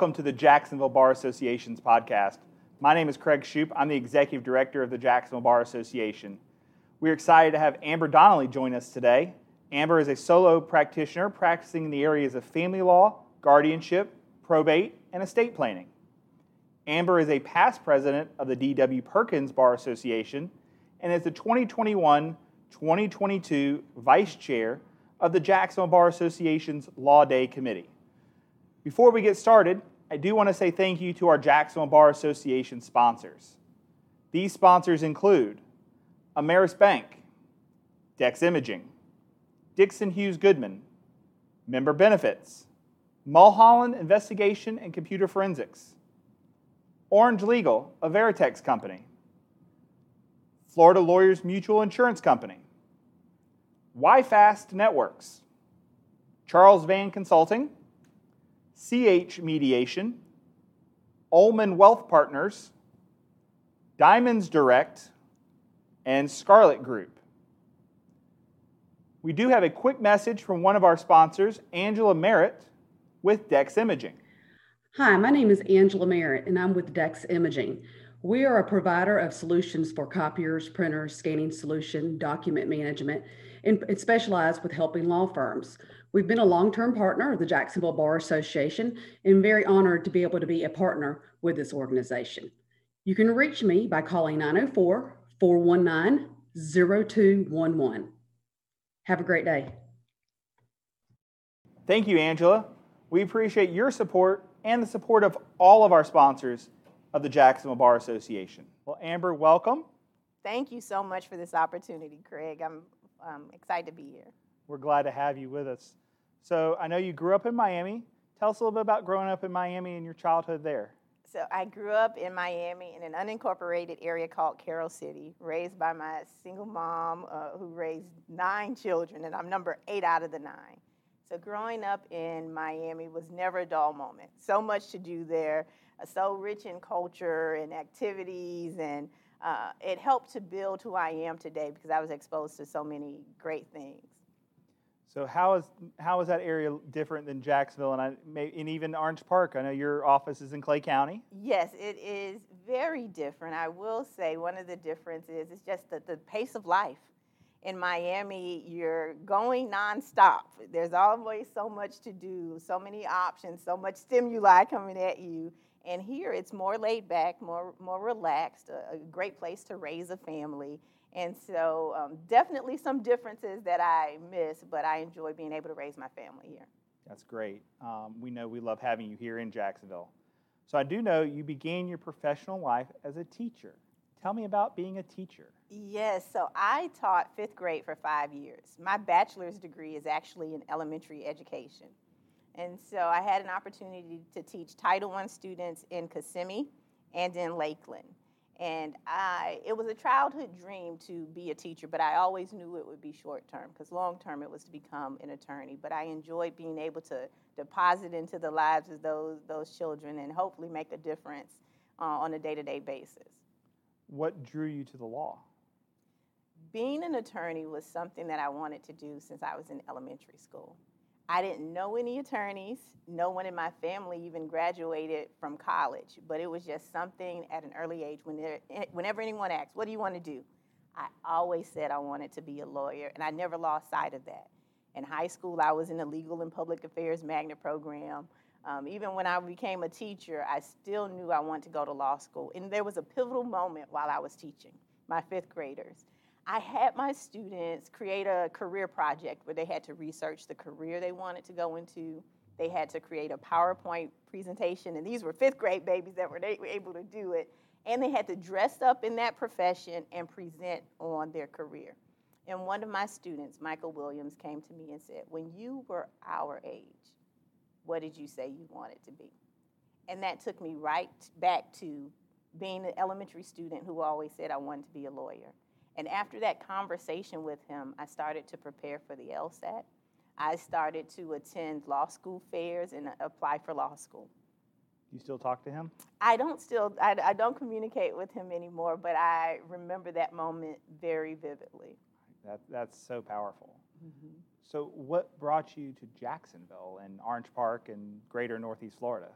Welcome to the Jacksonville Bar Association's podcast. My name is Craig Shoup. I'm the executive director of the Jacksonville Bar Association. We're excited to have Amber Donley join us today. Amber is a solo practitioner practicing in the areas of family law, guardianship, probate, and estate planning. Amber is a past president of the D.W. Perkins Bar Association and is the 2021 2022 vice chair of the Jacksonville Bar Association's Law Day Committee. Before we get started, I do want to say thank you to our Jacksonville Bar Association sponsors. These sponsors include Ameris Bank, Dex Imaging, Dixon Hughes Goodman, Member Benefits, Mulholland Investigation and Computer Forensics, Orange Legal, a Veritext company, Florida Lawyers Mutual Insurance Company, YFast Networks, Charles Van Consulting, CH Mediation, Ullman Wealth Partners, Diamonds Direct, and Scarlet Group. We do have a quick message from one of our sponsors, Angela Merritt, with Dex Imaging. Hi, my name is Angela Merritt, and I'm with Dex Imaging. We are a provider of solutions for copiers, printers, scanning solution, document management, and, and specialize with helping law firms. We've been a long term partner of the Jacksonville Bar Association and very honored to be able to be a partner with this organization. You can reach me by calling 904 419 0211. Have a great day. Thank you, Angela. We appreciate your support and the support of all of our sponsors of the Jacksonville Bar Association. Well, Amber, welcome. Thank you so much for this opportunity, Craig. I'm um, excited to be here. We're glad to have you with us. So I know you grew up in Miami. Tell us a little bit about growing up in Miami and your childhood there. So I grew up in Miami in an unincorporated area called Carol City, raised by my single mom uh, who raised nine children, and I'm number eight out of the nine. So growing up in Miami was never a dull moment. So much to do there, uh, so rich in culture and activities, and uh, it helped to build who I am today because I was exposed to so many great things. So how is how is that area different than Jacksonville and I, and even Orange Park? I know your office is in Clay County. Yes, it is very different. I will say one of the differences is just the, the pace of life. In Miami, you're going nonstop. There's always so much to do, so many options, so much stimuli coming at you. And here, it's more laid back, more more relaxed. A, a great place to raise a family and so, um, definitely some differences that I miss, but I enjoy being able to raise my family here. That's great. Um, we know we love having you here in Jacksonville. So, I do know you began your professional life as a teacher. Tell me about being a teacher. Yes, so I taught fifth grade for five years. My bachelor's degree is actually in elementary education. And so I had an opportunity to teach Title I students in Kissimmee and in Lakeland. And I, it was a childhood dream to be a teacher, but I always knew it would be short term because long term it was to become an attorney. But I enjoyed being able to deposit into the lives of those, those children and hopefully make a difference uh, on a day to day basis. What drew you to the law? Being an attorney was something that I wanted to do since I was in elementary school. I didn't know any attorneys. No one in my family even graduated from college, but it was just something at an early age. When whenever anyone asked, What do you want to do? I always said I wanted to be a lawyer, and I never lost sight of that. In high school, I was in the Legal and Public Affairs Magnet program. Um, even when I became a teacher, I still knew I wanted to go to law school. And there was a pivotal moment while I was teaching my fifth graders. I had my students create a career project where they had to research the career they wanted to go into. They had to create a PowerPoint presentation, and these were fifth grade babies that were able to do it. And they had to dress up in that profession and present on their career. And one of my students, Michael Williams, came to me and said, When you were our age, what did you say you wanted to be? And that took me right back to being an elementary student who always said I wanted to be a lawyer. And after that conversation with him, I started to prepare for the LSAT. I started to attend law school fairs and apply for law school. You still talk to him? I don't still, I, I don't communicate with him anymore, but I remember that moment very vividly. That, that's so powerful. Mm-hmm. So, what brought you to Jacksonville and Orange Park and greater Northeast Florida?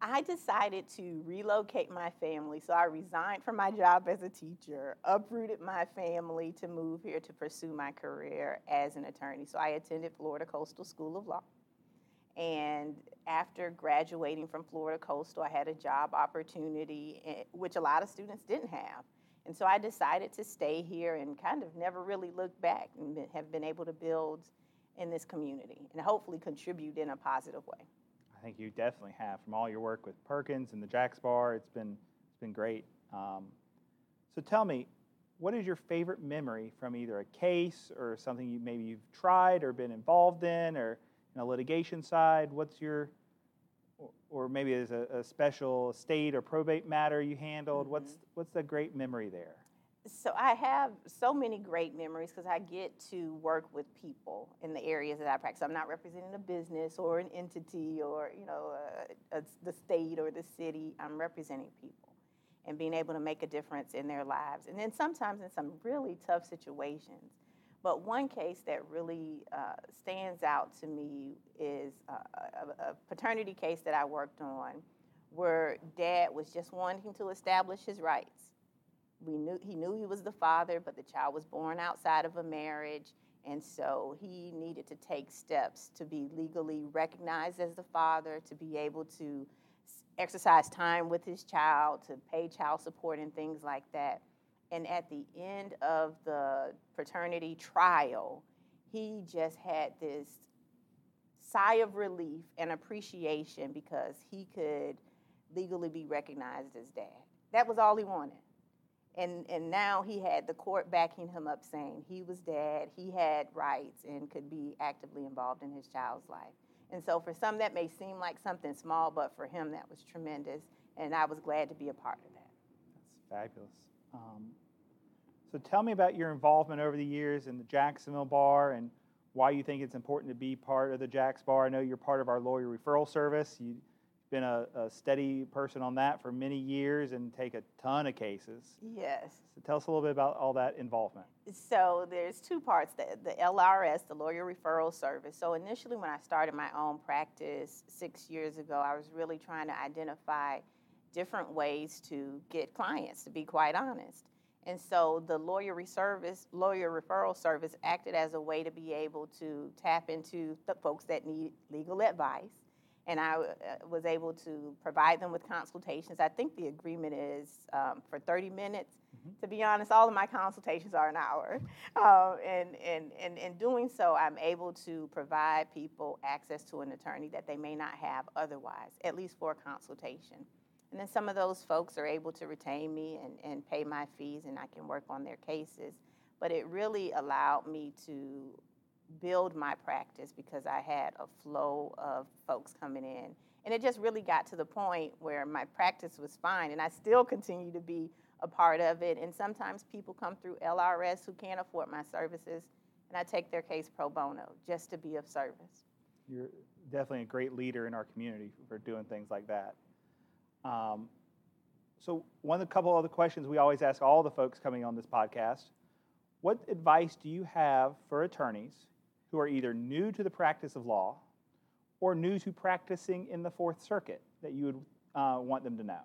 I decided to relocate my family. So I resigned from my job as a teacher, uprooted my family to move here to pursue my career as an attorney. So I attended Florida Coastal School of Law. And after graduating from Florida Coastal, I had a job opportunity, eh, which a lot of students didn't have. And so I decided to stay here and kind of never really look back and have been able to build in this community and hopefully contribute in a positive way. I think you definitely have from all your work with Perkins and the Jax Bar. It's been it's been great. Um, so tell me, what is your favorite memory from either a case or something you maybe you've tried or been involved in, or in a litigation side? What's your or maybe there's a, a special estate or probate matter you handled. Mm-hmm. What's what's the great memory there? So I have so many great memories because I get to work with people in the areas that I practice. I'm not representing a business or an entity or you know uh, a, the state or the city. I'm representing people and being able to make a difference in their lives. And then sometimes in some really tough situations. But one case that really uh, stands out to me is uh, a, a paternity case that I worked on where dad was just wanting to establish his rights we knew he knew he was the father, but the child was born outside of a marriage, and so he needed to take steps to be legally recognized as the father, to be able to exercise time with his child, to pay child support and things like that. And at the end of the paternity trial, he just had this sigh of relief and appreciation because he could legally be recognized as dad. That was all he wanted. And, and now he had the court backing him up saying he was dad, he had rights, and could be actively involved in his child's life. And so for some, that may seem like something small, but for him, that was tremendous. And I was glad to be a part of that. That's fabulous. Um, so tell me about your involvement over the years in the Jacksonville Bar and why you think it's important to be part of the Jax Bar. I know you're part of our lawyer referral service. You been a, a, steady person on that for many years and take a ton of cases. Yes. So tell us a little bit about all that involvement. So there's two parts, the, the LRS, the Lawyer Referral Service. So initially when I started my own practice six years ago, I was really trying to identify different ways to get clients, to be quite honest. And so the lawyer service, lawyer referral service acted as a way to be able to tap into the folks that need legal advice and I uh, was able to provide them with consultations. I think the agreement is um, for 30 minutes. Mm-hmm. To be honest, all of my consultations are an hour. Uh, and, and, and in doing so, I'm able to provide people access to an attorney that they may not have otherwise, at least for a consultation. And then some of those folks are able to retain me and, and pay my fees, and I can work on their cases. But it really allowed me to build my practice because I had a flow of folks coming in. And it just really got to the point where my practice was fine, and I still continue to be a part of it. And sometimes people come through LRS who can't afford my services, and I take their case pro bono just to be of service. You're definitely a great leader in our community for doing things like that. Um, so, one of the couple other questions we always ask all the folks coming on this podcast what advice do you have for attorneys who are either new to the practice of law or new to practicing in the Fourth Circuit that you would uh, want them to know?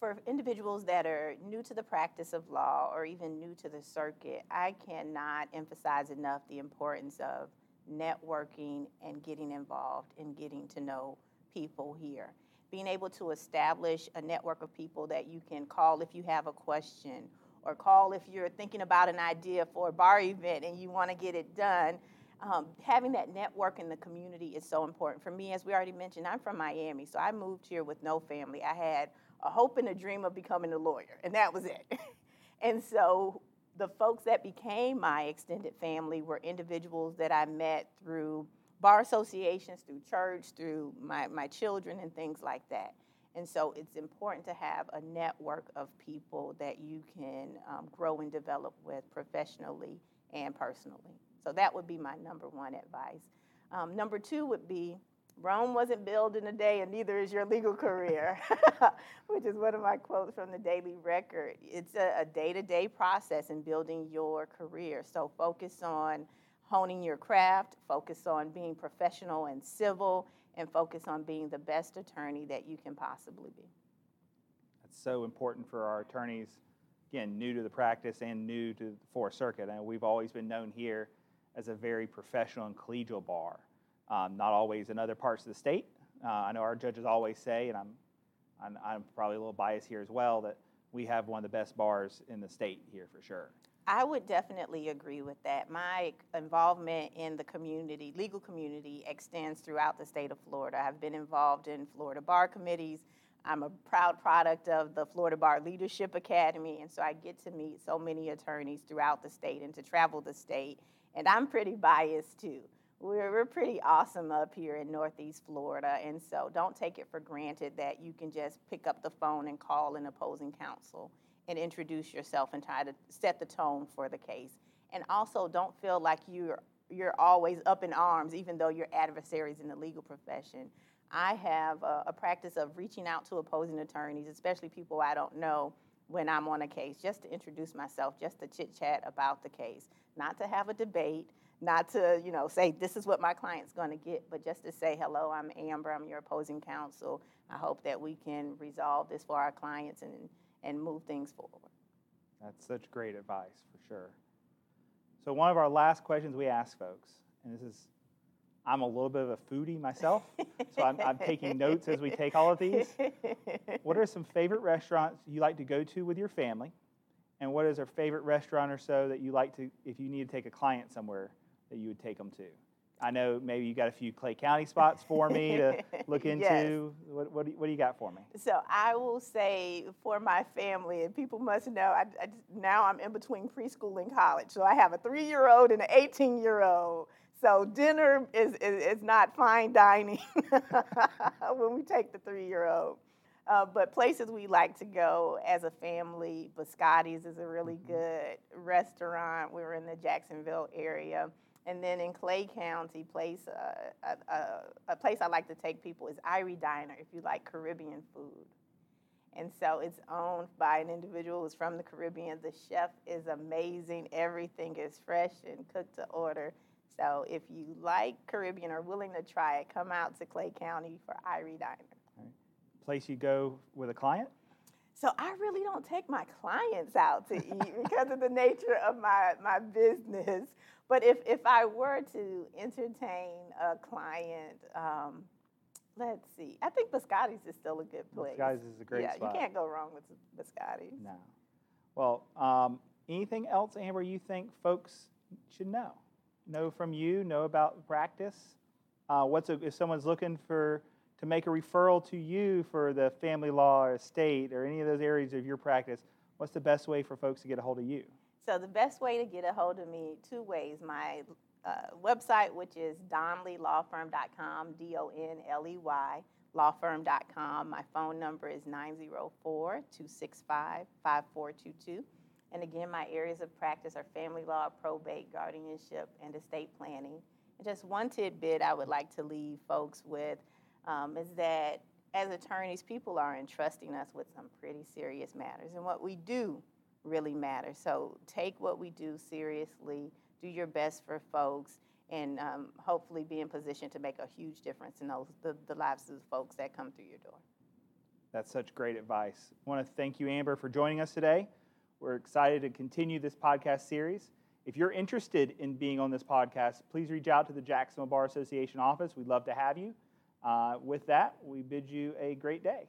For individuals that are new to the practice of law or even new to the circuit, I cannot emphasize enough the importance of networking and getting involved and getting to know people here. Being able to establish a network of people that you can call if you have a question or call if you're thinking about an idea for a bar event and you want to get it done. Um, having that network in the community is so important. For me, as we already mentioned, I'm from Miami, so I moved here with no family. I had a hope and a dream of becoming a lawyer, and that was it. and so the folks that became my extended family were individuals that I met through bar associations, through church, through my, my children, and things like that. And so it's important to have a network of people that you can um, grow and develop with professionally and personally. So that would be my number one advice. Um, number two would be Rome wasn't built in a day, and neither is your legal career, which is one of my quotes from the Daily Record. It's a day to day process in building your career. So focus on honing your craft, focus on being professional and civil, and focus on being the best attorney that you can possibly be. That's so important for our attorneys, again, new to the practice and new to the Fourth Circuit. And we've always been known here as a very professional and collegial bar. Um, not always in other parts of the state. Uh, I know our judges always say, and I'm, I'm, I'm probably a little biased here as well, that we have one of the best bars in the state here for sure. I would definitely agree with that. My involvement in the community, legal community, extends throughout the state of Florida. I've been involved in Florida bar committees. I'm a proud product of the Florida Bar Leadership Academy, and so I get to meet so many attorneys throughout the state and to travel the state. And I'm pretty biased too. We're, we're pretty awesome up here in Northeast Florida, and so don't take it for granted that you can just pick up the phone and call an opposing counsel and introduce yourself and try to set the tone for the case. And also, don't feel like you're you're always up in arms, even though you're adversaries in the legal profession. I have a, a practice of reaching out to opposing attorneys, especially people I don't know, when I'm on a case, just to introduce myself, just to chit chat about the case, not to have a debate, not to you know say this is what my client's going to get, but just to say hello, I'm Amber, I'm your opposing counsel. I hope that we can resolve this for our clients and and move things forward. That's such great advice for sure. So, one of our last questions we ask folks, and this is, I'm a little bit of a foodie myself, so I'm, I'm taking notes as we take all of these. What are some favorite restaurants you like to go to with your family? And what is a favorite restaurant or so that you like to, if you need to take a client somewhere, that you would take them to? I know maybe you got a few Clay County spots for me to look into. Yes. What, what, do you, what do you got for me? So I will say for my family, and people must know, I, I, now I'm in between preschool and college. So I have a three year old and an 18 year old. So dinner is, is, is not fine dining when we take the three year old. Uh, but places we like to go as a family, Biscotti's is a really mm-hmm. good restaurant. We were in the Jacksonville area. And then in Clay County, place uh, a, a, a, place I like to take people is Irie Diner if you like Caribbean food. And so it's owned by an individual who's from the Caribbean. The chef is amazing. Everything is fresh and cooked to order. So if you like Caribbean or willing to try it, come out to Clay County for Irie Diner. Right. Place you go with a client? So I really don't take my clients out to eat because of the nature of my, my business. But if, if I were to entertain a client, um, let's see. I think Biscotti's is still a good place. Biscotti's is a great yeah, spot. you can't go wrong with Biscotti's. No. Well, um, anything else, Amber, you think folks should know? Know from you, know about practice? Uh, what's a, if someone's looking for to make a referral to you for the family law or estate or any of those areas of your practice, what's the best way for folks to get a hold of you? So the best way to get a hold of me, two ways. My uh, website, which is donleylawfirm.com, D-O-N-L-E-Y, lawfirm.com. My phone number is 904-265-5422. And again, my areas of practice are family law, probate, guardianship, and estate planning. And just one tidbit I would like to leave folks with um, is that as attorneys, people are entrusting us with some pretty serious matters. And what we do really matter. So take what we do seriously, do your best for folks, and um, hopefully be in position to make a huge difference in those, the, the lives of the folks that come through your door. That's such great advice. I want to thank you, Amber, for joining us today. We're excited to continue this podcast series. If you're interested in being on this podcast, please reach out to the Jacksonville Bar Association office. We'd love to have you. Uh, with that, we bid you a great day.